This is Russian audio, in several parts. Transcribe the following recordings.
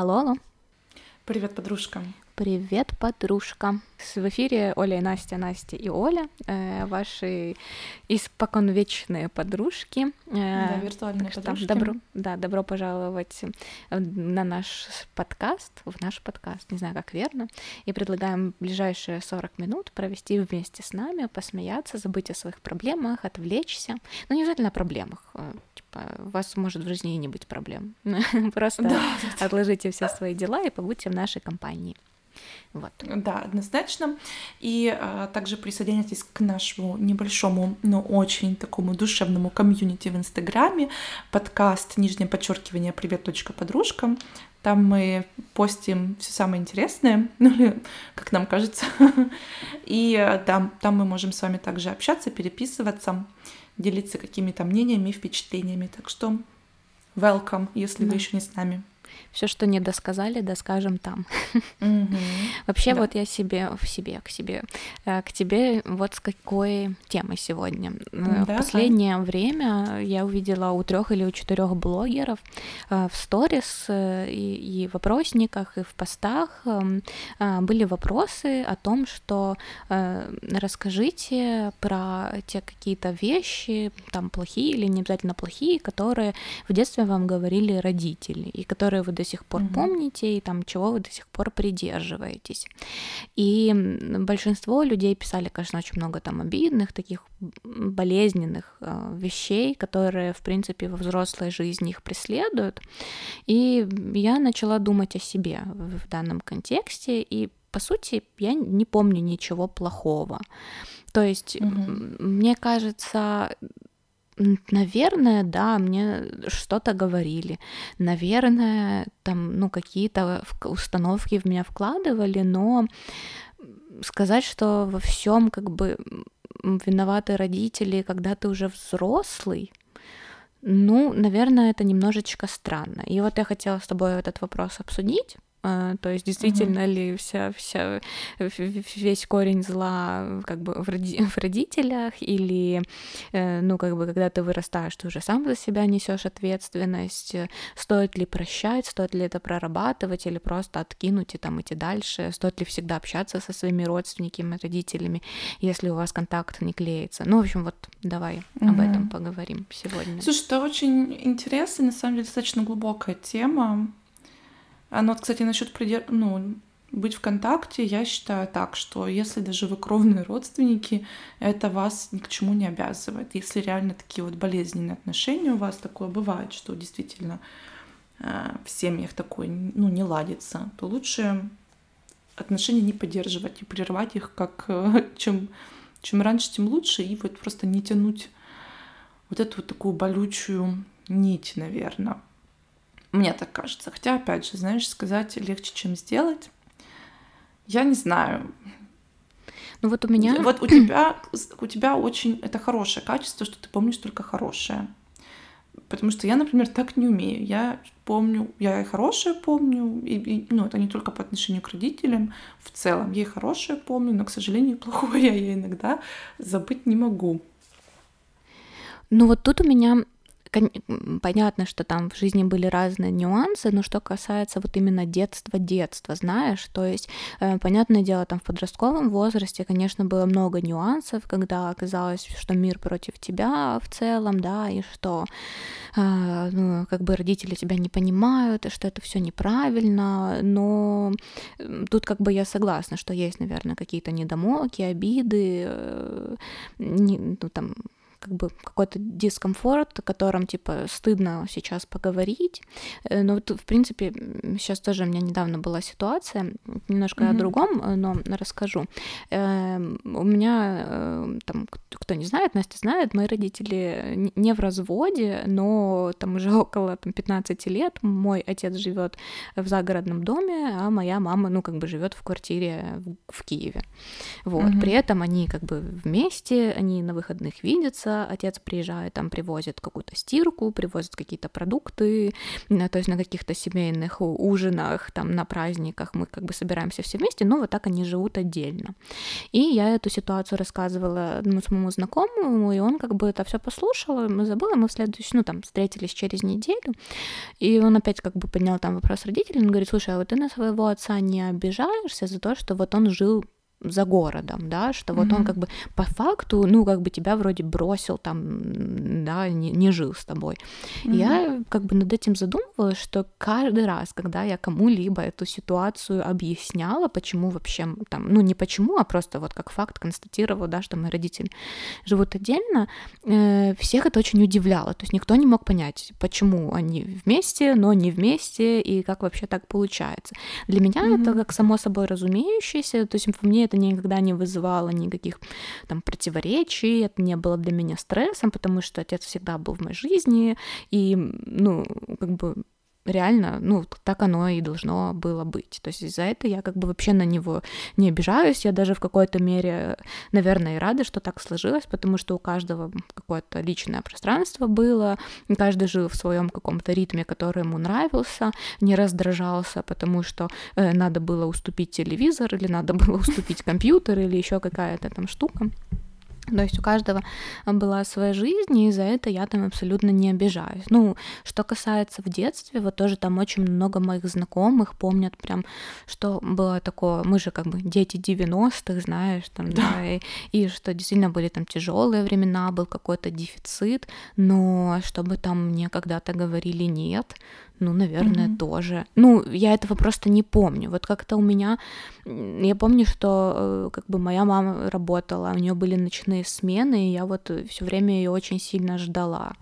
Алло, алло. Привет, подружка. Привет, подружка. В эфире Оля и Настя, Настя и Оля, э, ваши испокон вечные подружки. Э, да, виртуальные подружки. Добро, да, добро пожаловать на наш подкаст, в наш подкаст, не знаю, как верно. И предлагаем ближайшие 40 минут провести вместе с нами, посмеяться, забыть о своих проблемах, отвлечься. Но не обязательно о проблемах. У вас может в жизни и не быть проблем. Просто отложите все свои дела и побудьте в нашей компании. Вот. Да, однозначно. И а, также присоединяйтесь к нашему небольшому, но очень такому душевному комьюнити в Инстаграме. Подкаст нижнее подчеркивание привет. подружка. Там мы постим все самое интересное, ну или как нам кажется. И а, там, там мы можем с вами также общаться, переписываться, делиться какими-то мнениями, впечатлениями. Так что welcome, если да. вы еще не с нами все, что не досказали, доскажем там. Mm-hmm. Вообще, да. вот я себе, в себе, к себе, э, к тебе вот с какой темы сегодня. Да, в последнее да. время я увидела у трех или у четырех блогеров э, в сторис и, и вопросниках, и в постах эм, были вопросы о том, что расскажите про те какие-то вещи, там плохие или не обязательно плохие, которые в детстве вам говорили родители, и которые вы до сих пор mm-hmm. помните и там чего вы до сих пор придерживаетесь. И большинство людей писали, конечно, очень много там обидных, таких болезненных э, вещей, которые, в принципе, во взрослой жизни их преследуют. И я начала думать о себе в данном контексте, и по сути, я не помню ничего плохого. То есть, угу. мне кажется, Наверное, да, мне что-то говорили. Наверное, там, ну, какие-то установки в меня вкладывали, но сказать, что во всем как бы виноваты родители, когда ты уже взрослый, ну, наверное, это немножечко странно. И вот я хотела с тобой этот вопрос обсудить. А, то есть действительно угу. ли вся, вся, весь корень зла как бы в, роди, в родителях, или, э, ну, как бы, когда ты вырастаешь, ты уже сам за себя несешь ответственность, стоит ли прощать, стоит ли это прорабатывать, или просто откинуть и там идти дальше, стоит ли всегда общаться со своими родственниками, родителями, если у вас контакт не клеится. Ну, в общем, вот давай угу. об этом поговорим сегодня. Слушай, это очень интересная, на самом деле, достаточно глубокая тема, а, ну вот, кстати, насчет придер... ну, быть в контакте, я считаю так, что если даже вы кровные родственники, это вас ни к чему не обязывает. Если реально такие вот болезненные отношения у вас, такое бывает, что действительно э, в семьях такое ну, не ладится, то лучше отношения не поддерживать и прервать их как э, чем, чем раньше, тем лучше, и вот просто не тянуть вот эту вот такую болючую нить, наверное. Мне так кажется. Хотя, опять же, знаешь, сказать легче, чем сделать. Я не знаю. Ну вот у меня... Вот у тебя, у тебя очень... Это хорошее качество, что ты помнишь только хорошее. Потому что я, например, так не умею. Я помню, я и хорошее помню, и, и, ну, это не только по отношению к родителям, в целом. Я и хорошее помню, но, к сожалению, плохое я иногда забыть не могу. Ну вот тут у меня понятно, что там в жизни были разные нюансы, но что касается вот именно детства, детства, знаешь, то есть, э, понятное дело, там в подростковом возрасте, конечно, было много нюансов, когда оказалось, что мир против тебя в целом, да, и что, э, ну, как бы родители тебя не понимают, и что это все неправильно, но тут как бы я согласна, что есть, наверное, какие-то недомолки, обиды, э, ну, там, как бы какой-то дискомфорт, о котором, типа, стыдно сейчас поговорить. Э, но вот, в принципе, сейчас тоже у меня недавно была ситуация, немножко mm-hmm. о другом, э, но расскажу. Эм, у меня, э, там, кто не знает, Настя знает, мои родители не в разводе, но там уже около там, 15 лет мой отец живет в загородном доме, а моя мама, ну, как бы живет в квартире в, в Киеве. Вот. Mm-hmm. При этом они как бы вместе, они на выходных видятся, пятница, отец приезжает, там привозит какую-то стирку, привозит какие-то продукты, то есть на каких-то семейных ужинах, там на праздниках мы как бы собираемся все вместе, но вот так они живут отдельно. И я эту ситуацию рассказывала одному своему знакомому, и он как бы это все послушал, мы забыли, мы в следующий, ну там встретились через неделю, и он опять как бы поднял там вопрос родителей, он говорит, слушай, а вот ты на своего отца не обижаешься за то, что вот он жил за городом, да, что вот mm-hmm. он как бы по факту, ну, как бы тебя вроде бросил там, да, не, не жил с тобой. Mm-hmm. Я как бы над этим задумывалась, что каждый раз, когда я кому-либо эту ситуацию объясняла, почему вообще там, ну, не почему, а просто вот как факт констатировала, да, что мои родители живут отдельно, э, всех это очень удивляло, то есть никто не мог понять, почему они вместе, но не вместе, и как вообще так получается. Для меня mm-hmm. это как само собой разумеющееся, то есть мне это никогда не вызывало никаких там противоречий, это не было для меня стрессом, потому что отец всегда был в моей жизни, и, ну, как бы реально, ну, так оно и должно было быть. То есть из-за этого я как бы вообще на него не обижаюсь, я даже в какой-то мере, наверное, и рада, что так сложилось, потому что у каждого какое-то личное пространство было, каждый жил в своем каком-то ритме, который ему нравился, не раздражался, потому что э, надо было уступить телевизор или надо было уступить компьютер или еще какая-то там штука. То есть у каждого была своя жизнь, и за это я там абсолютно не обижаюсь. Ну, что касается в детстве, вот тоже там очень много моих знакомых помнят прям, что было такое, мы же как бы дети 90-х, знаешь, там, да, да и, и что действительно были там тяжелые времена, был какой-то дефицит, но чтобы там мне когда-то говорили нет, ну, наверное, mm-hmm. тоже. Ну, я этого просто не помню. Вот как-то у меня, я помню, что э, как бы моя мама работала, у нее были ночные смены, и я вот все время ее очень сильно ждала.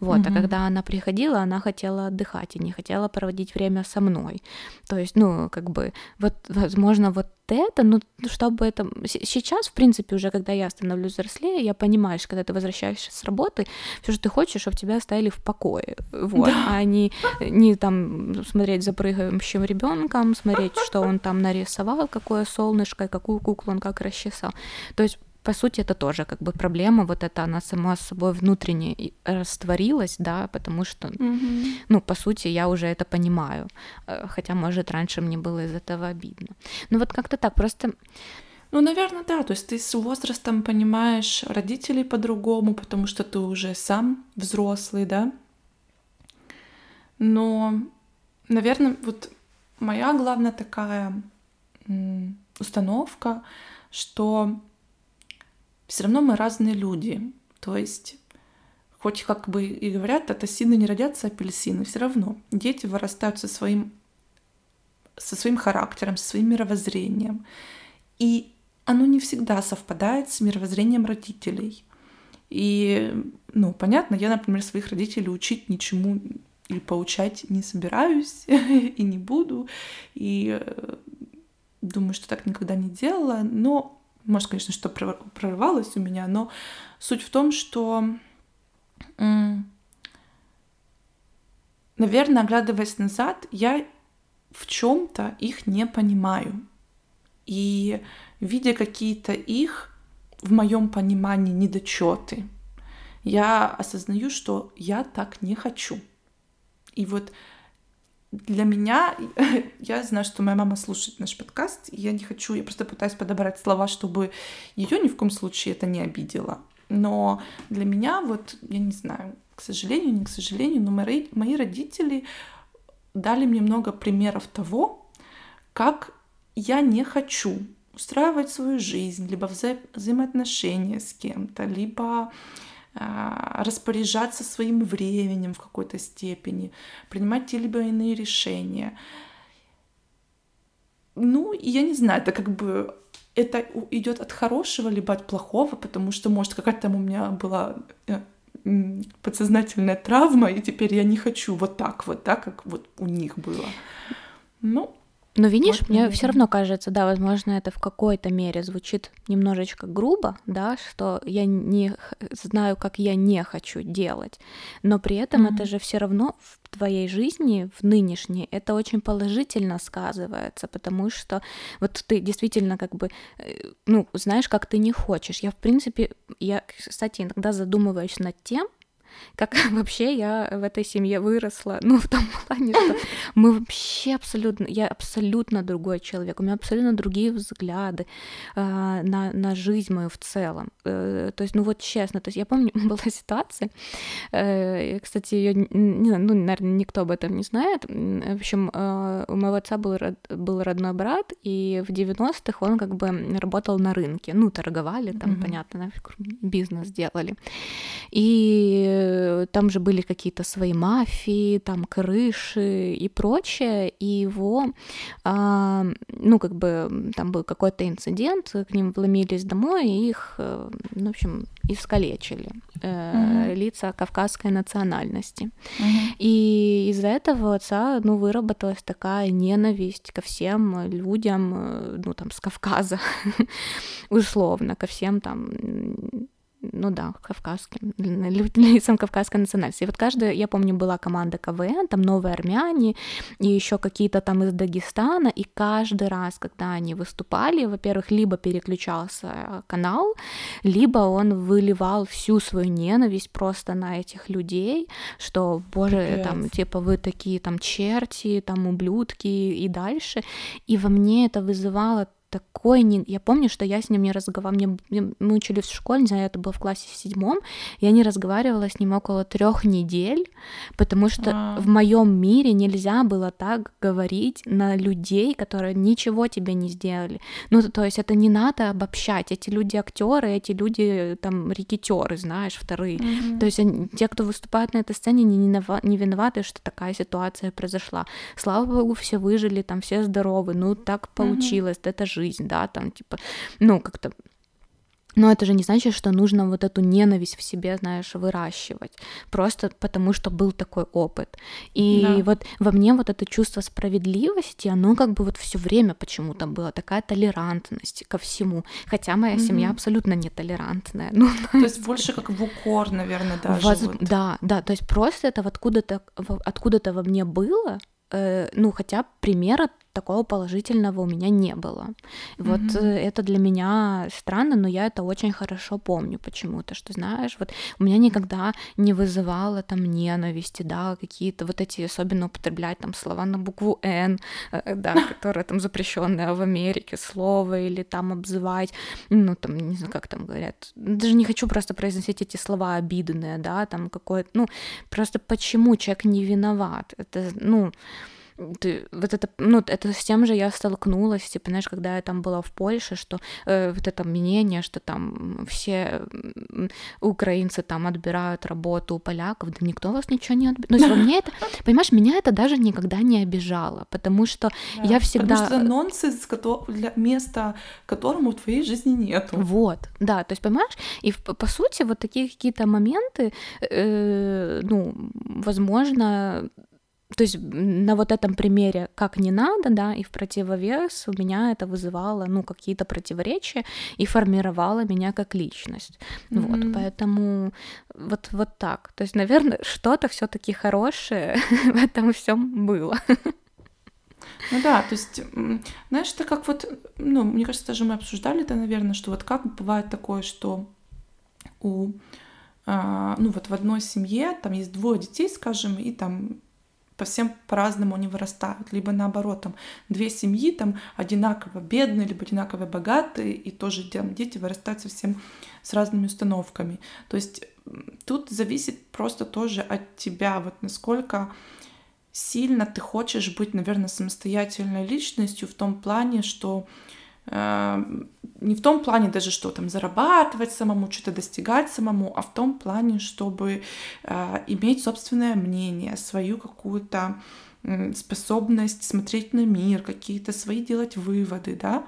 Вот, mm-hmm. а когда она приходила, она хотела отдыхать и не хотела проводить время со мной. То есть, ну, как бы, вот, возможно, вот это, ну, чтобы это... Сейчас, в принципе, уже когда я становлюсь взрослее, я понимаю, что когда ты возвращаешься с работы, все, что ты хочешь, чтобы тебя оставили в покое, вот, да. а не, не там смотреть за прыгающим ребенком, смотреть, что он там нарисовал, какое солнышко, какую куклу он как расчесал. То есть по сути, это тоже как бы проблема, вот это она сама с собой внутренне растворилась, да, потому что, mm-hmm. ну, по сути, я уже это понимаю, э, хотя, может, раньше мне было из этого обидно. Ну, вот как-то так, просто... Ну, наверное, да, то есть ты с возрастом понимаешь родителей по-другому, потому что ты уже сам взрослый, да, но, наверное, вот моя главная такая установка, что все равно мы разные люди. То есть, хоть как бы и говорят, от осины не родятся апельсины, все равно дети вырастают со своим, со своим характером, со своим мировоззрением. И оно не всегда совпадает с мировоззрением родителей. И, ну, понятно, я, например, своих родителей учить ничему или поучать не собираюсь и не буду. И э, думаю, что так никогда не делала. Но может, конечно, что прорывалось у меня, но суть в том, что, наверное, оглядываясь назад, я в чем-то их не понимаю. И видя какие-то их, в моем понимании, недочеты, я осознаю, что я так не хочу. И вот для меня, я знаю, что моя мама слушает наш подкаст, и я не хочу, я просто пытаюсь подобрать слова, чтобы ее ни в коем случае это не обидело. Но для меня, вот, я не знаю, к сожалению, не к сожалению, но мои, мои родители дали мне много примеров того, как я не хочу устраивать свою жизнь, либо вза взаимоотношения с кем-то, либо а, распоряжаться своим временем в какой-то степени, принимать те либо иные решения. Ну, я не знаю, это как бы это идет от хорошего либо от плохого, потому что, может, какая-то там у меня была э, подсознательная травма, и теперь я не хочу вот так вот, да, как вот у них было. Ну, Но видишь, вот, мне все равно кажется, да, возможно, это в какой-то мере звучит немножечко грубо, да, что я не знаю, как я не хочу делать, но при этом mm-hmm. это же все равно в твоей жизни, в нынешней, это очень положительно сказывается, потому что вот ты действительно как бы, э, ну, знаешь, как ты не хочешь. Я, в принципе, я, кстати, иногда задумываюсь над тем, как вообще я в этой семье выросла, ну, в том плане, что мы вообще абсолютно, я абсолютно другой человек, у меня абсолютно другие взгляды э, на, на жизнь мою в целом. Э, то есть, ну вот честно, то есть я помню, была ситуация, э, кстати, ее, не знаю, ну, наверное, никто об этом не знает, в общем, э, у моего отца был, был родной брат, и в 90-х он как бы работал на рынке, ну, торговали, там, mm-hmm. понятно, бизнес делали. И Э, там же были какие-то свои мафии, там крыши и прочее, и его, а, ну, как бы, там был какой-то инцидент, к ним вломились домой, и их, э, ну, в общем, искалечили mm-hmm. лица кавказской национальности. Mm-hmm. И из-за этого у отца, ну, выработалась такая ненависть ко всем людям, ну, там, с Кавказа, условно, ко всем там ну да, кавказским, лицам кавказской национальности. И вот каждая, я помню, была команда КВН, там новые армяне, и еще какие-то там из Дагестана, и каждый раз, когда они выступали, во-первых, либо переключался канал, либо он выливал всю свою ненависть просто на этих людей, что, боже, Привет. там, типа, вы такие там черти, там, ублюдки и дальше. И во мне это вызывало такой не... Я помню, что я с ним не разговаривала. Мне... Мы учились в школе, не знаю, это было в классе в седьмом. Я не разговаривала с ним около трех недель, потому что а... в моем мире нельзя было так говорить на людей, которые ничего тебе не сделали. Ну, то есть это не надо обобщать. Эти люди актеры, эти люди там рекетеры, знаешь, вторые. Mm-hmm. То есть они, те, кто выступает на этой сцене, не, не виноваты, что такая ситуация произошла. Слава богу, все выжили, там все здоровы. Ну, так получилось. Mm-hmm. Это же жизнь, да, там, типа, ну, как-то но это же не значит, что нужно вот эту ненависть в себе, знаешь, выращивать. Просто потому, что был такой опыт. И да. вот во мне вот это чувство справедливости, оно как бы вот все время почему-то было. Такая толерантность ко всему. Хотя моя mm-hmm. семья абсолютно нетолерантная. Ну, то есть больше как в укор, наверное, даже. Воз... Вот. Да, да. То есть просто это откуда-то откуда-то во мне было, э, ну, хотя примера такого положительного у меня не было. Вот mm-hmm. это для меня странно, но я это очень хорошо помню почему-то, что знаешь, вот у меня никогда не вызывало там ненависти, да, какие-то вот эти особенно употреблять там слова на букву Н, э, да, которые там запрещенные в Америке слово или там обзывать, ну там не знаю, как там говорят, даже не хочу просто произносить эти слова обидные, да, там какое-то, ну просто почему человек не виноват, это, ну ты, вот это, ну, это с тем же я столкнулась, типа, знаешь, когда я там была в Польше, что э, вот это мнение, что там все украинцы там отбирают работу у поляков, да никто вас ничего не отбирает. Ну, во мне это, понимаешь, меня это даже никогда не обижало, потому что да, я всегда... Потому что это нонсенс, для места которому в твоей жизни нет. Вот, да, то есть, понимаешь, и по сути вот такие какие-то моменты, э, ну, возможно, то есть на вот этом примере как не надо, да, и в противовес у меня это вызывало, ну, какие-то противоречия и формировало меня как личность. Mm-hmm. Вот, поэтому вот, вот так. То есть, наверное, что-то все таки хорошее в этом всем было. Ну да, то есть, знаешь, это как вот, ну, мне кажется, даже мы обсуждали это, наверное, что вот как бывает такое, что у, а, ну вот в одной семье там есть двое детей, скажем, и там по всем по-разному они вырастают. Либо наоборот, там две семьи там одинаково бедные, либо одинаково богатые, и тоже там, дети вырастают совсем с разными установками. То есть тут зависит просто тоже от тебя, вот насколько сильно ты хочешь быть, наверное, самостоятельной личностью в том плане, что не в том плане даже, что там зарабатывать самому, что-то достигать самому, а в том плане, чтобы э, иметь собственное мнение, свою какую-то способность смотреть на мир, какие-то свои делать выводы, да.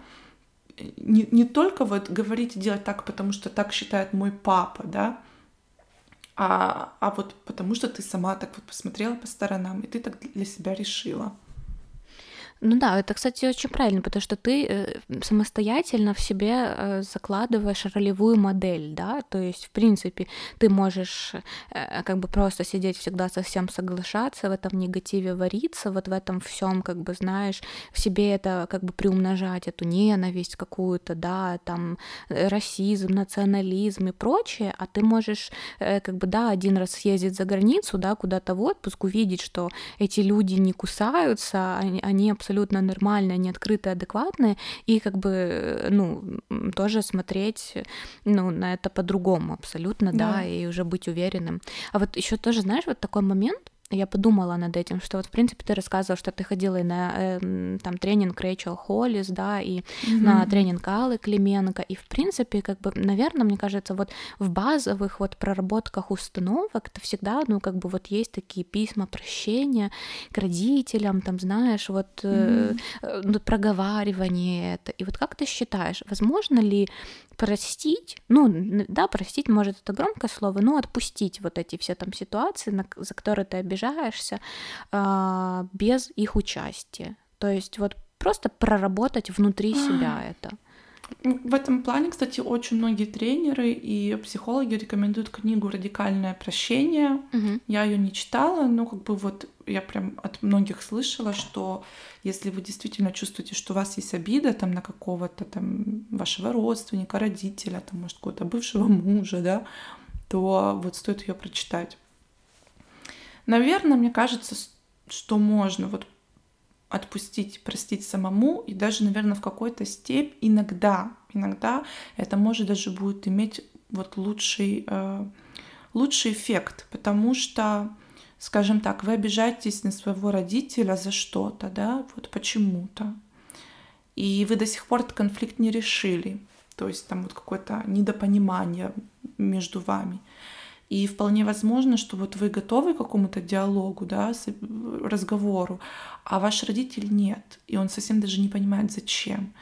Не, не только вот говорить и делать так, потому что так считает мой папа, да, а, а вот потому что ты сама так вот посмотрела по сторонам, и ты так для себя решила. Ну да, это, кстати, очень правильно, потому что ты э, самостоятельно в себе э, закладываешь ролевую модель, да, то есть, в принципе, ты можешь э, как бы просто сидеть всегда со всем соглашаться, в этом негативе вариться, вот в этом всем, как бы, знаешь, в себе это как бы приумножать, эту ненависть какую-то, да, там, расизм, национализм и прочее, а ты можешь, как бы, да, один раз съездить за границу, да, куда-то в отпуск, увидеть, что эти люди не кусаются, они, абсолютно абсолютно нормальные, они открытые, адекватные, и как бы, ну, тоже смотреть, ну, на это по-другому абсолютно, да. да, и уже быть уверенным. А вот еще тоже, знаешь, вот такой момент, я подумала над этим, что вот, в принципе, ты рассказывала, что ты ходила и на э, там тренинг Рэйчел Холлис, да, и mm-hmm. на тренинг Аллы Клименко, и, в принципе, как бы, наверное, мне кажется, вот в базовых вот проработках установок это всегда, ну, как бы вот есть такие письма прощения к родителям, там, знаешь, вот mm-hmm. э, проговаривание это. И вот как ты считаешь, возможно ли простить, ну, да, простить, может, это громкое слово, но отпустить вот эти все там ситуации, на, за которые ты обижаешься, э, без их участия. То есть вот просто проработать внутри себя это. В этом плане, кстати, очень многие тренеры и психологи рекомендуют книгу «Радикальное прощение». Угу. Я ее не читала, но как бы вот я прям от многих слышала, что если вы действительно чувствуете, что у вас есть обида там на какого-то там вашего родственника, родителя, там, может, какого-то бывшего мужа, да, то вот стоит ее прочитать. Наверное, мне кажется, что можно вот отпустить, простить самому, и даже, наверное, в какой-то степь иногда, иногда это может даже будет иметь вот лучший, э, лучший эффект, потому что, скажем так, вы обижаетесь на своего родителя за что-то, да, вот почему-то, и вы до сих пор этот конфликт не решили, то есть там вот какое-то недопонимание между вами. И вполне возможно, что вот вы готовы к какому-то диалогу, да, разговору, а ваш родитель нет, и он совсем даже не понимает, зачем.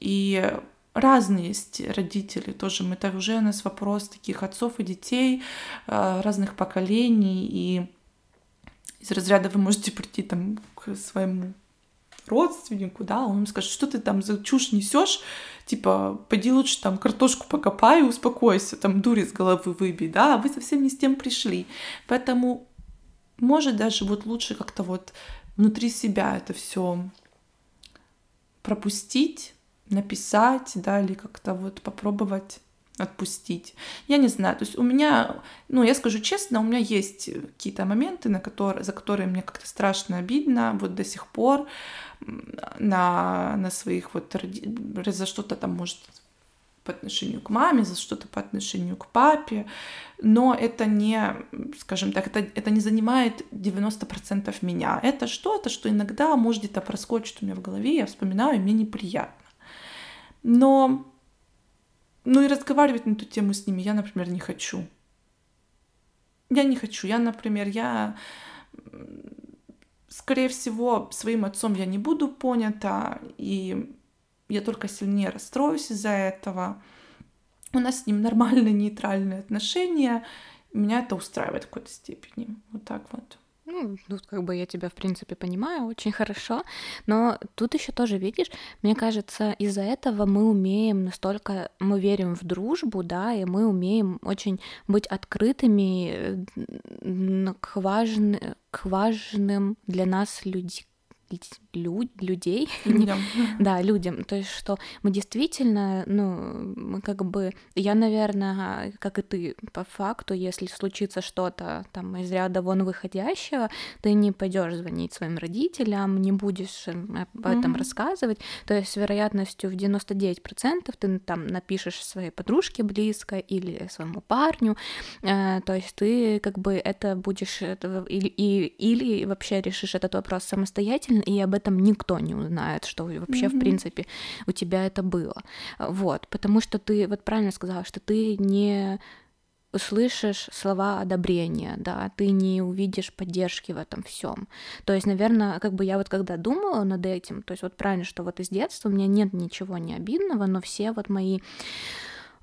И разные есть родители тоже. Мы Это уже у нас вопрос таких отцов и детей, э, разных поколений. И из разряда вы можете прийти там к своему родственнику, да, он скажет, что ты там за чушь несешь, типа, пойди лучше там картошку покопай и успокойся, там дури с головы выбей, да, а вы совсем не с тем пришли. Поэтому может даже вот лучше как-то вот внутри себя это все пропустить, написать, да, или как-то вот попробовать отпустить. Я не знаю, то есть у меня, ну, я скажу честно, у меня есть какие-то моменты, на которые, за которые мне как-то страшно обидно, вот до сих пор на, на своих вот за что-то там может по отношению к маме, за что-то по отношению к папе, но это не, скажем так, это, это не занимает 90% меня. Это что-то, что иногда может где-то проскочить у меня в голове, я вспоминаю, и мне неприятно. Но ну и разговаривать на эту тему с ними я, например, не хочу. Я не хочу. Я, например, я, скорее всего, своим отцом я не буду понята, и я только сильнее расстроюсь из-за этого. У нас с ним нормальные нейтральные отношения. Меня это устраивает в какой-то степени. Вот так вот. Ну, тут как бы я тебя, в принципе, понимаю очень хорошо, но тут еще тоже, видишь, мне кажется, из-за этого мы умеем настолько, мы верим в дружбу, да, и мы умеем очень быть открытыми к, важн... к важным для нас людям люд, людей, людям. да, людям, то есть что мы действительно, ну, мы как бы, я, наверное, как и ты, по факту, если случится что-то там из ряда вон выходящего, ты не пойдешь звонить своим родителям, не будешь об этом mm-hmm. рассказывать, то есть с вероятностью в 99% ты там напишешь своей подружке близко или своему парню, э, то есть ты как бы это будешь, это, или, и, или вообще решишь этот вопрос самостоятельно, и об этом никто не узнает, что вообще, mm-hmm. в принципе, у тебя это было. Вот, потому что ты, вот правильно сказала, что ты не услышишь слова одобрения, да, ты не увидишь поддержки в этом всем. То есть, наверное, как бы я вот когда думала над этим, то есть вот правильно, что вот из детства у меня нет ничего не обидного, но все вот мои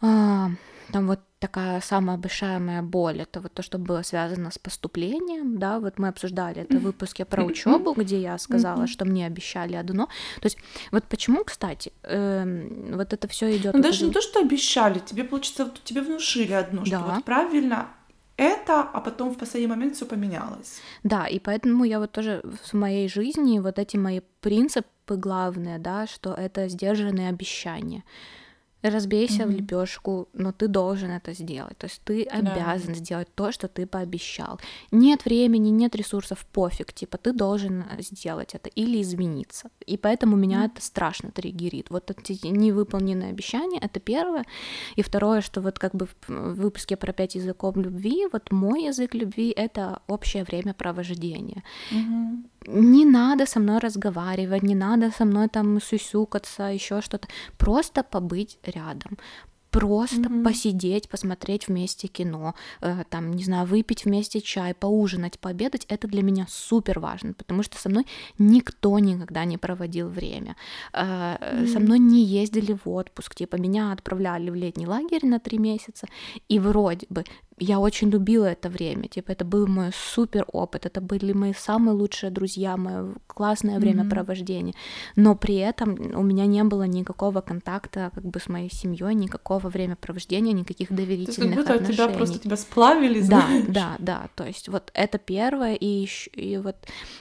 А, там вот такая самая большая моя боль, это вот то, что было связано с поступлением, да, вот мы обсуждали это в выпуске про учебу, где я сказала, что мне обещали одно. То есть вот почему, кстати, э, вот это все идет. Ну, даже не то, что обещали, тебе, получится, тебе внушили одно, что вот правильно это, а потом в последний момент все поменялось. Да, и поэтому я вот тоже в моей жизни вот эти мои принципы главные, да, что это сдержанные обещания разбейся mm-hmm. в лепешку, но ты должен это сделать. То есть ты обязан да. сделать то, что ты пообещал. Нет времени, нет ресурсов, пофиг, типа ты должен э, сделать это или измениться. И поэтому меня mm-hmm. это страшно триггерит. Вот эти невыполненные обещания, это первое. И второе, что вот как бы в выпуске про пять языков любви, вот мой язык любви — это общее время провождения. Mm-hmm не надо со мной разговаривать, не надо со мной там сюсюкаться, еще что-то. Просто побыть рядом, просто mm-hmm. посидеть, посмотреть вместе кино, э, там, не знаю, выпить вместе чай, поужинать, пообедать, это для меня супер важно, потому что со мной никто никогда не проводил время, э, mm-hmm. со мной не ездили в отпуск, типа меня отправляли в летний лагерь на три месяца, и вроде бы я очень любила это время, типа это был мой супер опыт, это были мои самые лучшие друзья, мое классное mm-hmm. времяпровождение, но при этом у меня не было никакого контакта как бы с моей семьей, никакого времяпровождения, никаких доверительных то есть, как будто отношений. тебя просто тебя сплавили, знаешь? Да, да, да, то есть вот это первое, и, еще, и вот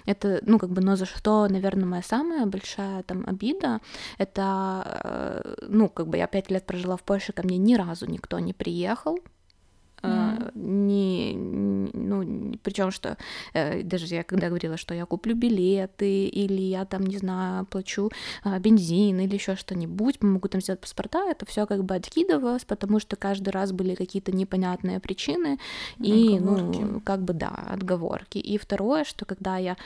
это, ну как бы, но за что, наверное, моя самая большая там обида, это, э, ну как бы я пять лет прожила в Польше, ко мне ни разу никто не приехал, Mm-hmm. Не, ну, причем что э, даже я когда говорила, что я куплю билеты или я там не знаю плачу а, бензин или еще что-нибудь, могу там взять паспорта, это все как бы откидывалось, потому что каждый раз были какие-то непонятные причины и отговорки. ну как бы да отговорки. И второе, что когда я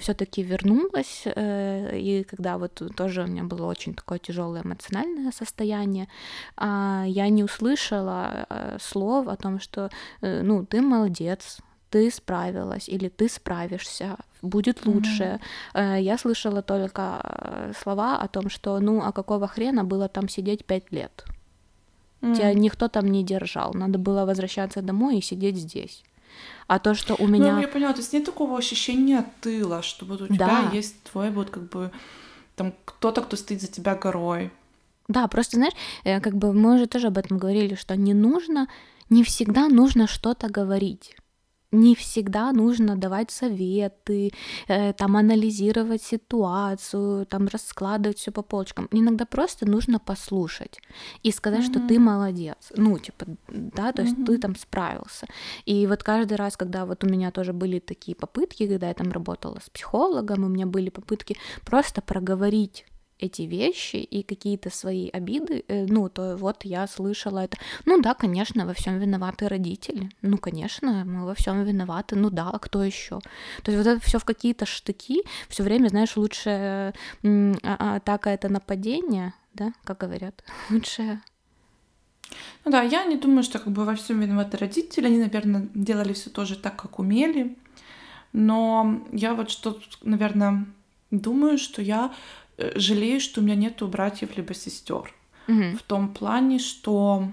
все-таки вернулась э, и когда вот тоже у меня было очень такое тяжелое эмоциональное состояние, э, я не услышала э, слов о том, что, э, ну, ты молодец, ты справилась или ты справишься, будет лучше. Mm-hmm. Я слышала только э, слова о том, что, ну, а какого хрена было там сидеть пять лет? Mm-hmm. Тебя никто там не держал, надо было возвращаться домой и сидеть здесь. А то, что у меня... Ну, я поняла, то есть нет такого ощущения тыла, что вот у тебя да. есть твой вот как бы там кто-то, кто стоит за тебя горой. Да, просто, знаешь, как бы мы уже тоже об этом говорили, что не нужно не всегда нужно что-то говорить. Не всегда нужно давать советы, э, там анализировать ситуацию, там раскладывать все по полочкам. Иногда просто нужно послушать и сказать, mm-hmm. что ты молодец. Ну, типа, да, то есть mm-hmm. ты там справился. И вот каждый раз, когда вот у меня тоже были такие попытки, когда я там работала с психологом, у меня были попытки просто проговорить эти вещи и какие-то свои обиды, э, ну, то вот я слышала это. Ну да, конечно, во всем виноваты родители. Ну, конечно, мы во всем виноваты. Ну да, а кто еще? То есть вот это все в какие-то штыки, все время, знаешь, лучше а, атака это нападение, да, как говорят, лучше ну да, я не думаю, что как бы во всем виноваты родители. Они, наверное, делали все тоже так, как умели. Но я вот что, наверное, думаю, что я жалею, что у меня нету братьев либо сестер. Угу. В том плане, что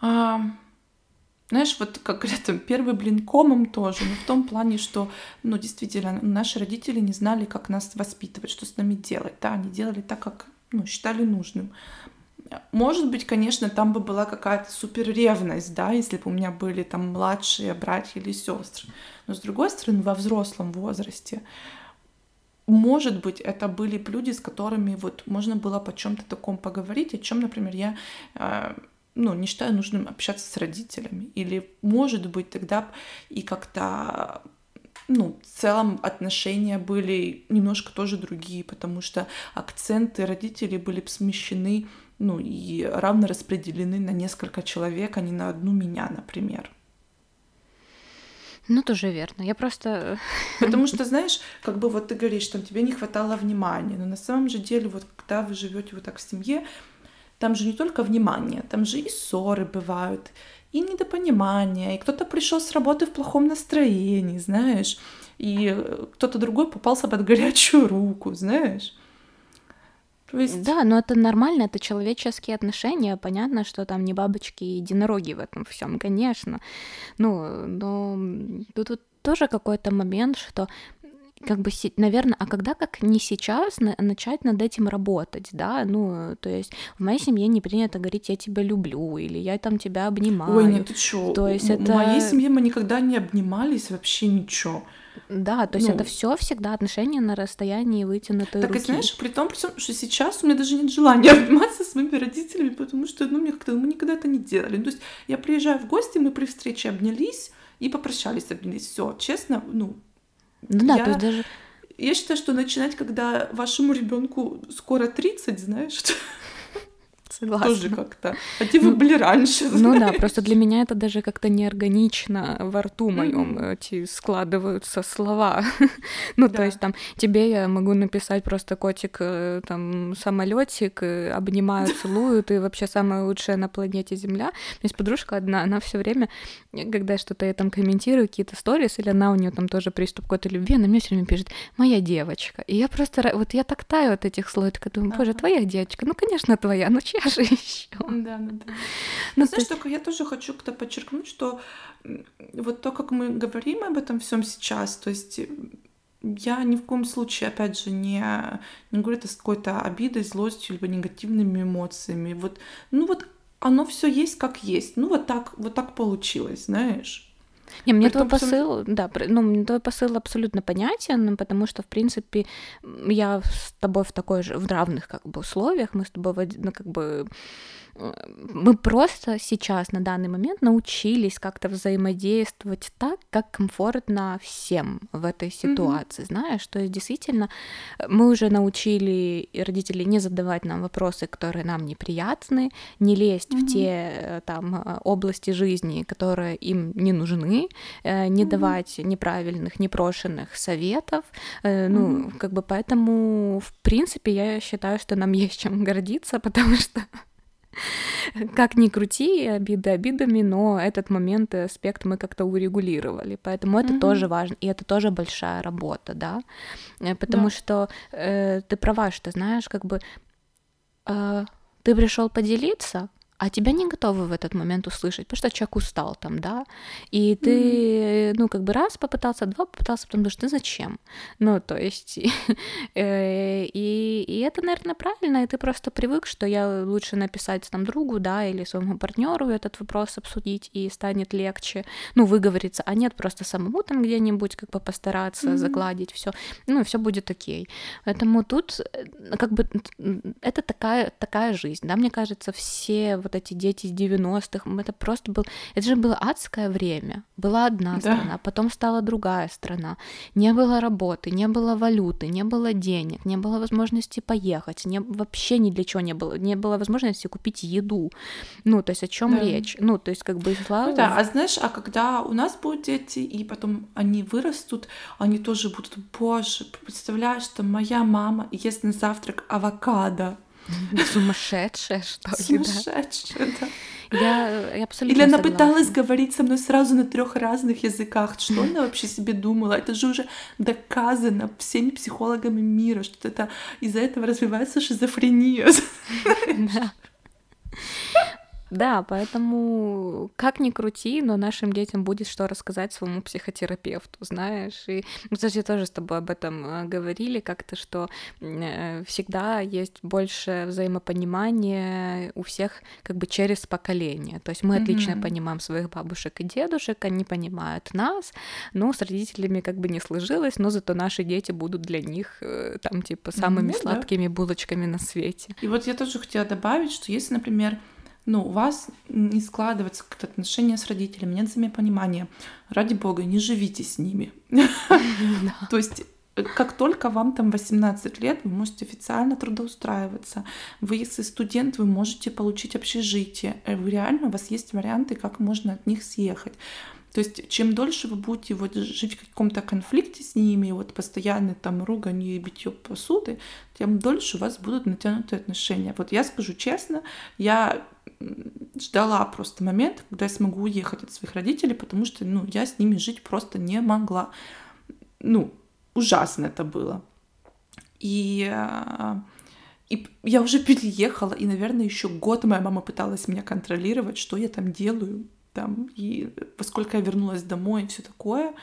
а, знаешь, вот как говорят, там, первый блин комом тоже, но в том плане, что, ну, действительно, наши родители не знали, как нас воспитывать, что с нами делать, да, они делали так, как, ну, считали нужным. Может быть, конечно, там бы была какая-то супер ревность, да, если бы у меня были там младшие братья или сестры. Но с другой стороны, во взрослом возрасте, может быть, это были люди, с которыми вот можно было по чем-то таком поговорить, о чем, например, я э, ну, не считаю нужным общаться с родителями. Или, может быть, тогда и как-то ну, в целом отношения были немножко тоже другие, потому что акценты родителей были смещены, ну, и равно распределены на несколько человек, а не на одну меня, например. Ну, тоже верно. Я просто... Потому что, знаешь, как бы вот ты говоришь, там тебе не хватало внимания, но на самом же деле, вот когда вы живете вот так в семье, там же не только внимание, там же и ссоры бывают, и недопонимание, и кто-то пришел с работы в плохом настроении, знаешь, и кто-то другой попался под горячую руку, знаешь. То есть... Да, но это нормально, это человеческие отношения. Понятно, что там не бабочки и единороги в этом всем, конечно. Ну, но тут, тут тоже какой-то момент, что как бы, наверное, а когда как не сейчас на, начать над этим работать, да, ну, то есть в моей семье не принято говорить «я тебя люблю» или «я там тебя обнимаю». Ой, нет, ты чё? То есть это... В моей семье мы никогда не обнимались, вообще ничего. Да, то есть ну, это все всегда отношения на расстоянии вытянутой так руки. Так и знаешь, при том, при том, что сейчас у меня даже нет желания обниматься с моими родителями, потому что, ну, мне как-то, мы никогда это не делали. Ну, то есть я приезжаю в гости, мы при встрече обнялись и попрощались, обнялись. Все, честно, ну, ну да, я... то есть даже я считаю, что начинать, когда вашему ребенку скоро 30, знаешь, Согласна. Тоже как-то. А вы ну, были раньше? Знаешь? Ну да, просто для меня это даже как-то неорганично во рту моем mm-hmm. эти складываются слова. ну, да. то есть там тебе я могу написать просто котик, э, там, самолетик, э, обнимают, целуют, и вообще самая лучшая на планете Земля. У меня есть подружка одна, она все время, когда что-то я там комментирую, какие-то сторис, или она у нее там тоже приступ какой-то любви, она мне все время пишет, моя девочка. И я просто, вот я так таю от этих слов, я думаю, боже, твоя девочка, ну, конечно, твоя, ну, чья же еще. Да, да, да. Ну, знаешь, есть... только я тоже хочу как-то подчеркнуть, что вот то, как мы говорим об этом всем сейчас, то есть я ни в коем случае, опять же, не, не говорю это с какой-то обидой, злостью, либо негативными эмоциями. Вот, ну вот оно все есть как есть. Ну вот так, вот так получилось, знаешь. Не, мне твой посыл, да, ну, мне твой посыл абсолютно понятен, потому что, в принципе, я с тобой в такой же, в равных как бы условиях, мы с тобой, ну, как бы мы просто сейчас на данный момент научились как-то взаимодействовать так, как комфортно всем в этой ситуации, mm-hmm. знаешь, то есть действительно мы уже научили родителей не задавать нам вопросы, которые нам неприятны, не лезть mm-hmm. в те э, там э, области жизни, которые им не нужны, э, не mm-hmm. давать неправильных, непрошенных советов, mm-hmm. ну как бы поэтому в принципе я считаю, что нам есть чем гордиться, потому что как ни крути, обиды обидами, но этот момент, э, аспект мы как-то урегулировали. Поэтому это тоже важно. И это тоже большая работа, да. Э, потому что э, ты права, что знаешь, как бы ты пришел поделиться, а тебя не готовы в этот момент услышать, потому что человек устал там, да, и ты, mm-hmm. ну, как бы раз попытался, два попытался, потом думаешь, ты зачем? Ну, то есть, э, и, и это, наверное, правильно, и ты просто привык, что я лучше написать там другу, да, или своему партнеру этот вопрос обсудить, и станет легче, ну, выговориться, а нет, просто самому там где-нибудь как бы постараться mm-hmm. загладить все, ну, все будет окей. Поэтому тут э, как бы это такая, такая жизнь, да, мне кажется, все вот эти дети из 90-х, это просто был, это же было адское время. Была одна да. страна, потом стала другая страна. Не было работы, не было валюты, не было денег, не было возможности поехать, не, вообще ни для чего не было, не было возможности купить еду. Ну, то есть о чем да. речь? Ну, то есть как бы слава... Ну, да, а знаешь, а когда у нас будут дети, и потом они вырастут, они тоже будут, боже, представляешь, что моя мама ест на завтрак авокадо. Сумасшедшая, что ли? Сумасшедшая, да. Я, я абсолютно Или она согласна. пыталась говорить со мной сразу на трех разных языках. Что она вообще себе думала? Это же уже доказано всеми психологами мира, что это из-за этого развивается шизофрения. Да. Поэтому как ни крути, но нашим детям будет что рассказать своему психотерапевту, знаешь. И мы, кстати, тоже с тобой об этом э, говорили как-то, что э, всегда есть больше взаимопонимания у всех как бы через поколение. То есть мы mm-hmm. отлично понимаем своих бабушек и дедушек, они понимают нас, но с родителями как бы не сложилось, но зато наши дети будут для них э, там типа самыми mm-hmm, сладкими да. булочками на свете. И вот я тоже хотела добавить, что если, например, ну, у вас не складывается как-то отношения с родителями, нет взаимопонимания, ради бога, не живите с ними. То есть э, как только вам там 18 лет, вы можете официально трудоустраиваться. Вы, если студент, вы можете получить общежитие. Э, вы реально, у вас есть варианты, как можно от них съехать. То есть чем дольше вы будете вот жить в каком-то конфликте с ними, вот постоянно там ругань и битье посуды, тем дольше у вас будут натянутые отношения. Вот я скажу честно, я ждала просто момент, когда я смогу уехать от своих родителей, потому что, ну, я с ними жить просто не могла. Ну, ужасно это было. И, И я уже переехала, и, наверное, еще год моя мама пыталась меня контролировать, что я там делаю, там, и поскольку я вернулась домой и все такое.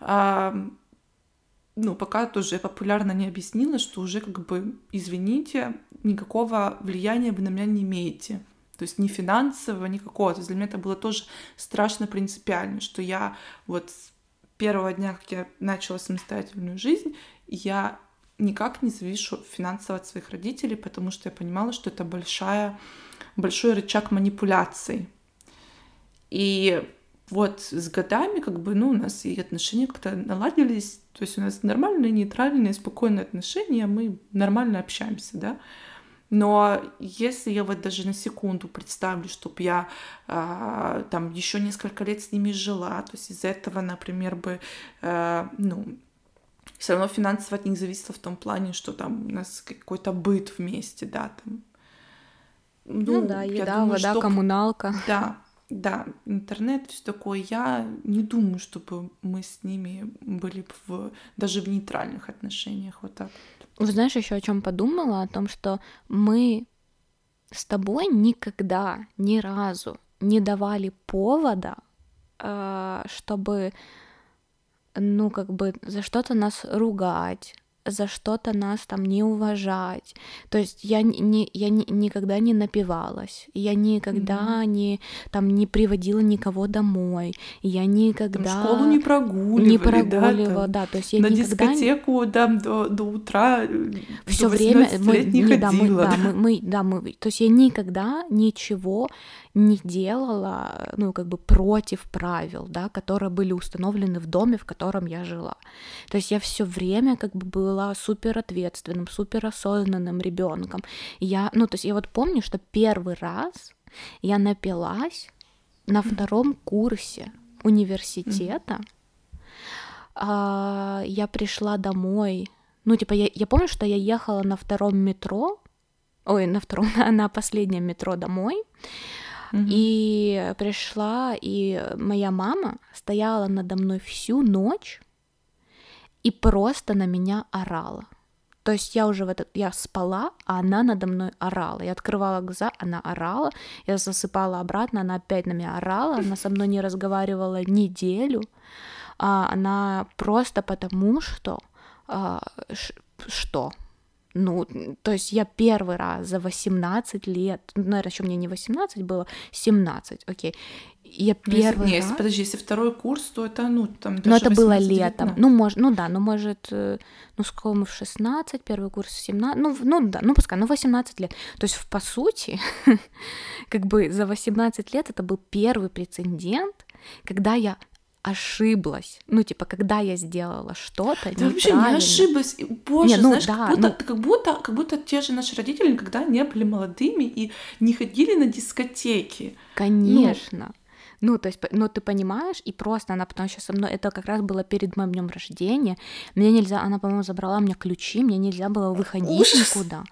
А, ну, пока тоже популярно не объяснила, что уже как бы, извините, никакого влияния вы на меня не имеете. То есть ни финансового, никакого. То есть для меня это было тоже страшно принципиально, что я вот с первого дня, как я начала самостоятельную жизнь, я никак не завишу финансово от своих родителей, потому что я понимала, что это большая, большой рычаг манипуляций. И вот с годами как бы, ну, у нас и отношения как-то наладились, то есть у нас нормальные, нейтральные, спокойные отношения, мы нормально общаемся, да. Но если я вот даже на секунду представлю, чтобы я э, там еще несколько лет с ними жила, то есть из-за этого, например, бы, э, ну, все равно финансово от них зависело в том плане, что там у нас какой-то быт вместе, да, там. Ну, ну да, еда, думаю, вода, что... коммуналка. Да, да, интернет, все такое. Я не думаю, чтобы мы с ними были в, даже в нейтральных отношениях вот так. Вы знаешь, еще о чем подумала? О том, что мы с тобой никогда, ни разу не давали повода, э, чтобы, ну, как бы за что-то нас ругать, за что-то нас там не уважать. То есть я, не, я не, никогда не напивалась, я никогда mm-hmm. не, там, не приводила никого домой, я никогда... Там школу не прогуливали, Не прогуливала, да, да то есть я На никогда... дискотеку там, до, до утра все время мы, не, ходила, да, мы, да, мы, да, мы, то есть я никогда ничего не делала, ну, как бы против правил, да, которые были установлены в доме, в котором я жила. То есть я все время как бы была супер ответственным, супер осознанным ребенком. Я, ну, то есть я вот помню, что первый раз я напилась на втором курсе университета. А, я пришла домой. Ну, типа, я, я помню, что я ехала на втором метро, ой, на втором, на, на последнем метро домой, и пришла, и моя мама стояла надо мной всю ночь и просто на меня орала. То есть я уже в этот, я спала, а она надо мной орала. Я открывала глаза, она орала, я засыпала обратно, она опять на меня орала, она со мной не разговаривала неделю, а она просто потому что а, что ну, то есть я первый раз за 18 лет, ну, наверное, еще мне не 18 было, 17, окей. Я первый ну, если, раз... Нет, подожди, если второй курс, то это, ну, там даже Но это было летом. Ну, может, ну да, ну, может, э, ну, сколько мы в 16, первый курс в 17, ну, ну да, ну, пускай, ну, 18 лет. То есть, по сути, как бы за 18 лет это был первый прецедент, когда я ошиблась. Ну, типа, когда я сделала что-то Да вообще не ошиблась. Боже, не, ну, знаешь, да, как, будто, ну... как, будто, как будто те же наши родители никогда не были молодыми и не ходили на дискотеки. Конечно. Ну, ну, то есть, ну, ты понимаешь, и просто она потом сейчас со мной, это как раз было перед моим днем рождения, мне нельзя, она, по-моему, забрала меня ключи, мне нельзя было выходить Ужас. никуда.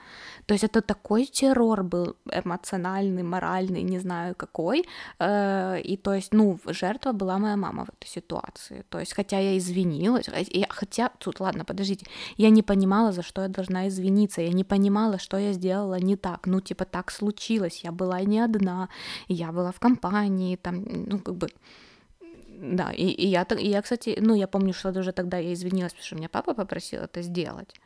То есть это такой террор был эмоциональный, моральный, не знаю какой. Э, и то есть, ну, жертва была моя мама в этой ситуации. То есть, хотя я извинилась, хотя, тут, ладно, подождите, я не понимала, за что я должна извиниться, я не понимала, что я сделала не так. Ну, типа, так случилось, я была не одна, я была в компании, там, ну, как бы да, и, и я, и я, кстати, ну, я помню, что даже тогда я извинилась, потому что меня папа попросил это сделать.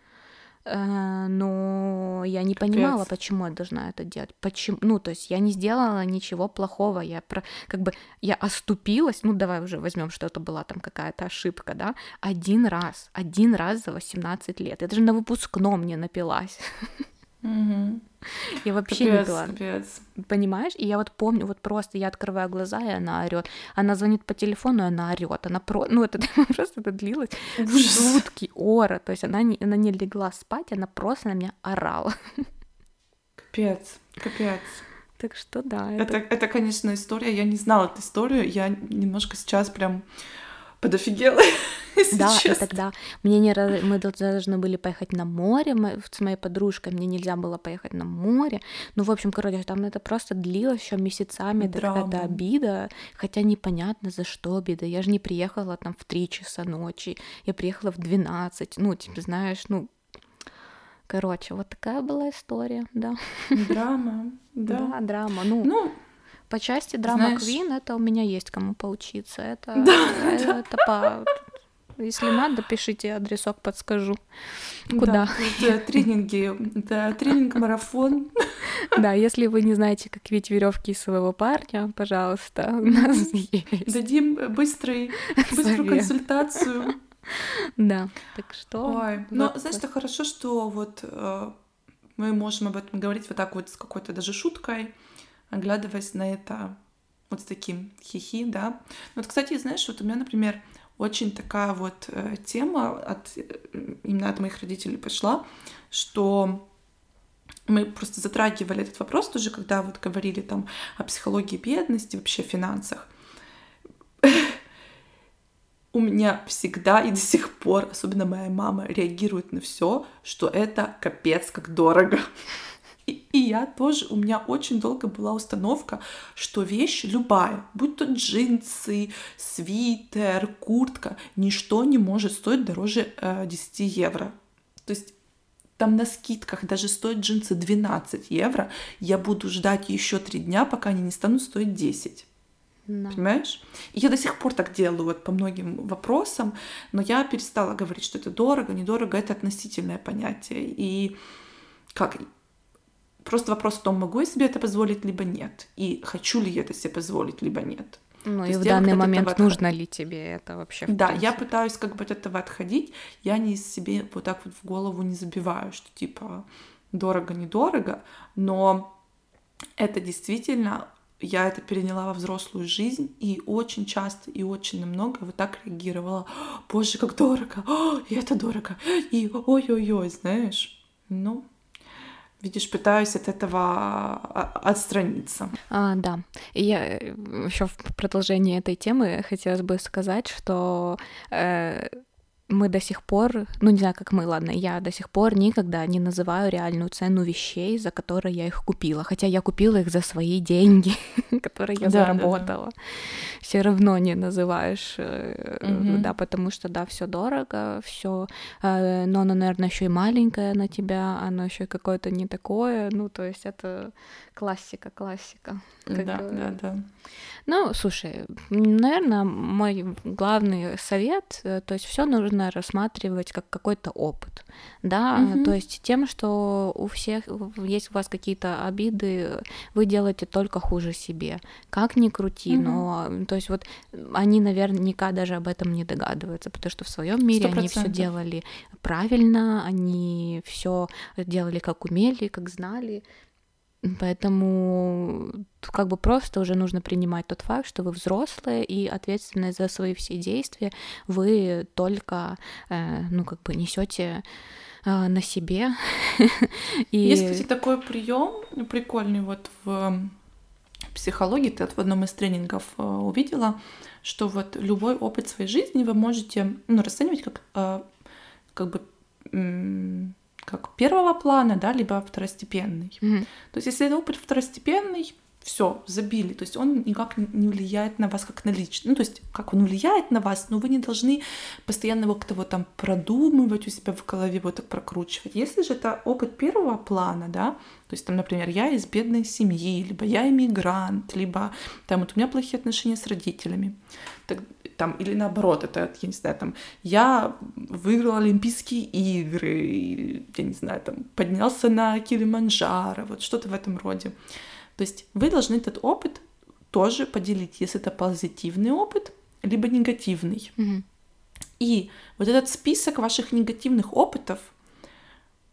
Э, но я не понимала, Капец. почему я должна это делать. Почему? Ну, то есть я не сделала ничего плохого, я про, как бы я оступилась, ну давай уже возьмем, что это была там какая-то ошибка, да, один раз, один раз за 18 лет. Я даже на выпускном не напилась. Угу. Я вообще капец, не была. Капец. Понимаешь? И я вот помню, вот просто я открываю глаза, и она орет. Она звонит по телефону, и она орет. Она про... Ну, это просто это длилось сутки, ора. То есть она не, она не легла спать, она просто на меня орала. Капец, капец. Так что да. Это... это, это, конечно, история. Я не знала эту историю. Я немножко сейчас прям подофигела. Да, честно. и тогда мне не раз... мы должны были поехать на море мы... с моей подружкой, мне нельзя было поехать на море. Ну, в общем, короче, там это просто длилось еще месяцами, это какая-то обида, хотя непонятно, за что обида. Я же не приехала там в 3 часа ночи, я приехала в 12, ну, типа, знаешь, ну, Короче, вот такая была история, да. Драма, да. Да, драма. Ну, Ну, по части драма знаешь- Квин это у меня есть кому поучиться. Это, Да, это по... Если надо, пишите адресок, подскажу. Куда? Да, это тренинги, это тренинг-марафон. Да, если вы не знаете, как вить веревки из своего парня, пожалуйста, у нас есть. Дадим быстрый, быструю Совет. консультацию. Да, так что... Ой, но вот знаешь, это хорошо, что вот э, мы можем об этом говорить вот так вот с какой-то даже шуткой, оглядываясь на это вот с таким хихи, да. Ну Вот, кстати, знаешь, вот у меня, например, очень такая вот э, тема от э, именно от моих родителей пошла, что мы просто затрагивали этот вопрос тоже, когда вот говорили там о психологии бедности, вообще о финансах. У меня всегда и до сих пор, особенно моя мама, реагирует на все, что это капец как дорого. И, и я тоже, у меня очень долго была установка, что вещь любая, будь то джинсы, свитер, куртка, ничто не может стоить дороже э, 10 евро. То есть там на скидках даже стоят джинсы 12 евро, я буду ждать еще три дня, пока они не станут стоить 10. Да. Понимаешь? И я до сих пор так делаю вот по многим вопросам, но я перестала говорить, что это дорого, недорого, это относительное понятие. И как просто вопрос в том, могу я себе это позволить, либо нет. И хочу ли я это себе позволить, либо нет. Ну То и в данный момент этого нужно ли тебе это вообще? Да, я пытаюсь как бы от этого отходить. Я не себе вот так вот в голову не забиваю, что типа дорого-недорого, но это действительно, я это переняла во взрослую жизнь и очень часто и очень много вот так реагировала. Боже, как дорого! О, и это дорого! И ой-ой-ой, знаешь? Ну, видишь, пытаюсь от этого а, отстраниться. А, да. И я еще в продолжение этой темы хотелось бы сказать, что э, мы до сих пор, ну не знаю, как мы, ладно, я до сих пор никогда не называю реальную цену вещей, за которые я их купила. Хотя я купила их за свои деньги, которые я Да, да, да. заработала. Все равно не называешь, э, Мгм. да, потому что да, все дорого, все, но оно, наверное, еще и маленькое на тебя, оно еще и какое-то не такое. Ну, то есть это классика, классика. Как да, да, да. Ну, слушай, наверное, мой главный совет, э, то есть все нужно рассматривать как какой-то опыт, да, Мгм. то есть тем, что у всех есть у вас какие-то обиды, вы делаете только хуже себе, как ни крути, Мгм. но то есть вот они наверняка даже об этом не догадываются, потому что в своем мире они все 100%. делали правильно, они все делали как умели, как знали, Поэтому как бы просто уже нужно принимать тот факт, что вы взрослые и ответственные за свои все действия вы только, э, ну как бы несете э, на себе. И Есть, кстати, такой прием прикольный вот в психологии, ты в одном из тренингов э, увидела, что вот любой опыт своей жизни вы можете ну, расценивать как, как бы как первого плана, да, либо второстепенный. Мгм. То есть, если это опыт второстепенный, все, забили. То есть он никак не влияет на вас как на личность. Ну, то есть, как он влияет на вас, но вы не должны постоянно его как-то вот там продумывать у себя в голове, вот так прокручивать. Если же это опыт первого плана, да, то есть там, например, я из бедной семьи, либо я иммигрант, либо там вот у меня плохие отношения с родителями, так, там, или наоборот, это, я не знаю, там, я выиграл Олимпийские игры, и, я не знаю, там, поднялся на Килиманджаро, вот что-то в этом роде. То есть вы должны этот опыт тоже поделить, если это позитивный опыт, либо негативный. Мгм. И вот этот список ваших негативных опытов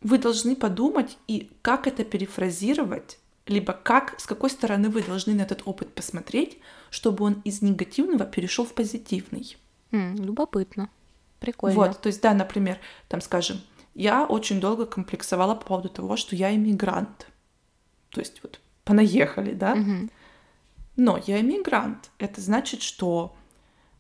вы должны подумать и как это перефразировать, либо как, с какой стороны вы должны на этот опыт посмотреть, чтобы он из негативного перешел в позитивный. М, Любопытно. Прикольно. Вот, то есть, да, например, там, скажем, я очень долго комплексовала по поводу того, что я иммигрант. То есть, вот, понаехали, да? Мгм. Но я иммигрант. Это значит, что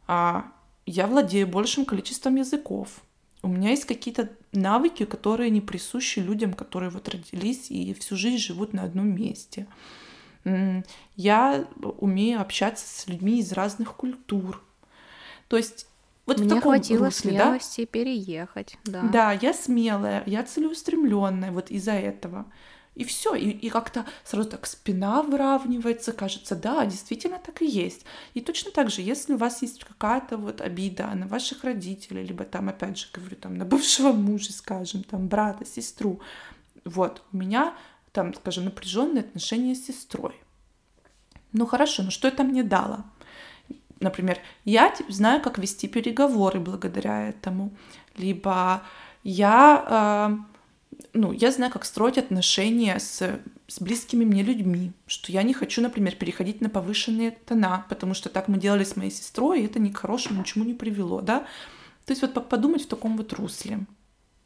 а, я владею большим количеством языков. У меня есть какие-то навыки, которые не присущи людям, которые вот родились и всю жизнь живут на одном месте. Я умею общаться с людьми из разных культур. То есть вот Мне в таком хватило русле, да? смелости переехать, да. Да, я смелая, я целеустремленная вот из-за этого. И все, и, и как-то сразу так спина выравнивается, кажется, да, действительно так и есть. И точно так же, если у вас есть какая-то вот обида на ваших родителей, либо там, опять же, говорю, там, на бывшего мужа, скажем, там, брата, сестру, вот, у меня там, скажем, напряженные отношения с сестрой. Ну хорошо, ну что это мне дало? Например, я знаю, как вести переговоры благодаря этому, либо я э, ну, я знаю, как строить отношения с, с близкими мне людьми, что я не хочу, например, переходить на повышенные тона, потому что так мы делали с моей сестрой, и это ни к хорошему ничему не привело, да. То есть вот подумать в таком вот русле.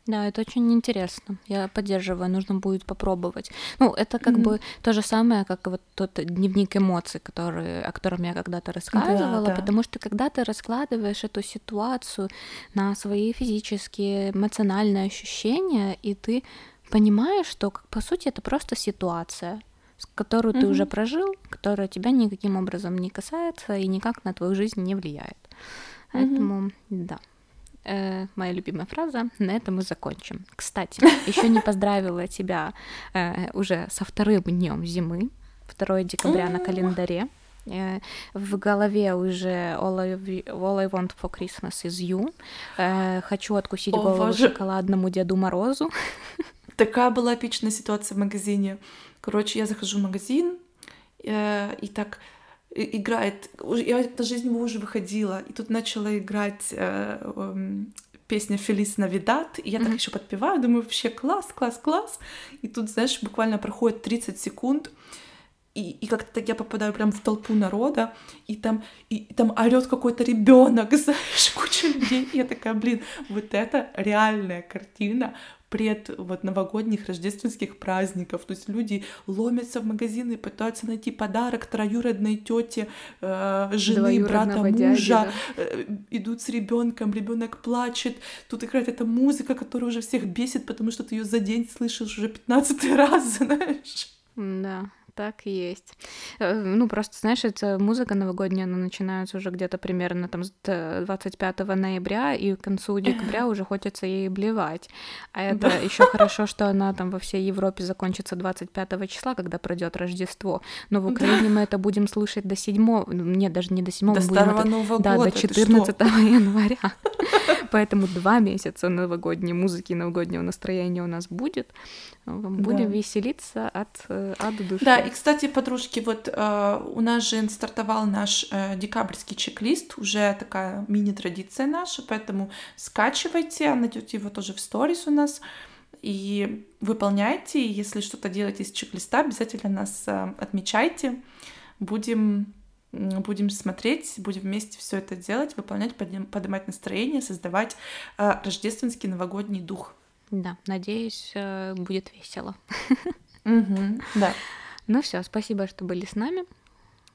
Да, это очень интересно. Я поддерживаю, нужно будет попробовать. Ну, это как mm-hmm. бы то же самое, как вот тот дневник эмоций, который, о котором я когда-то рассказывала, да, да. потому что когда ты раскладываешь эту ситуацию на свои физические, эмоциональные ощущения, и ты понимаешь, что по сути это просто ситуация, которую mm-hmm. ты уже прожил, которая тебя никаким образом не касается и никак на твою жизнь не влияет. Поэтому, mm-hmm. да э, моя любимая фраза, на этом мы закончим. Кстати, еще не поздравила тебя э, уже со вторым днем зимы, 2 декабря на календаре. Э, в голове уже all I, all I want for Christmas is you. Э, хочу откусить О, голову боже. шоколадному Деду Морозу. Такая была эпичная ситуация в магазине. Короче, я захожу в магазин, э, и так играет, я даже из него уже выходила, и тут начала играть э, э, песня Фелис Навидат, и я mm-hmm. так еще подпеваю, думаю, вообще класс, класс, класс. И тут, знаешь, буквально проходит 30 секунд, и, и как-то так я попадаю прям в толпу народа, и там, и, и там орет какой-то ребенок, знаешь, куча людей. И я такая, блин, вот это реальная картина пред вот новогодних рождественских праздников. То есть люди ломятся в магазины, пытаются найти подарок троюродной тете, э, жены, брата, мужа, дяди, да. э, идут с ребенком, ребенок плачет. Тут играет эта музыка, которая уже всех бесит, потому что ты ее за день слышишь уже 15 раз, знаешь. Да так и есть. Э, ну, просто, знаешь, эта музыка новогодняя, она начинается уже где-то примерно там с 25 ноября, и к концу декабря уже хочется ей блевать. А это еще хорошо, что она там во всей Европе закончится 25 числа, когда пройдет Рождество. Но в Украине мы это будем слышать до 7 нет, даже не до 7 до будем это, Нового да, года, до 14 января. Поэтому два месяца новогодней музыки, новогоднего настроения у нас будет. Будем да. веселиться от, э, от души. Да, и, кстати, подружки, вот э, у нас же стартовал наш э, декабрьский чек-лист, уже такая мини-традиция наша, поэтому скачивайте, найдете его тоже в сторис у нас, и выполняйте, если что-то делаете из чек-листа, обязательно нас э, отмечайте, будем будем смотреть, будем вместе все это делать, выполнять, поднимать настроение, создавать э, рождественский новогодний дух. Да, надеюсь, э, будет весело. да. Ну все, спасибо, что были с нами.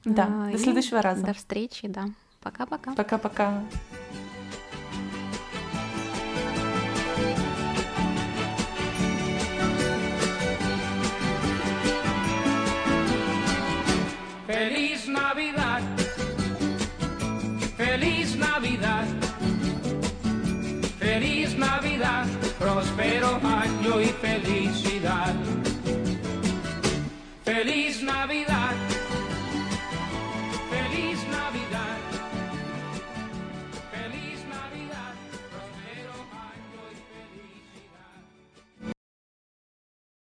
Да, а, до следующего раза. До встречи, да. Пока-пока. Пока-пока. próspero año y feliz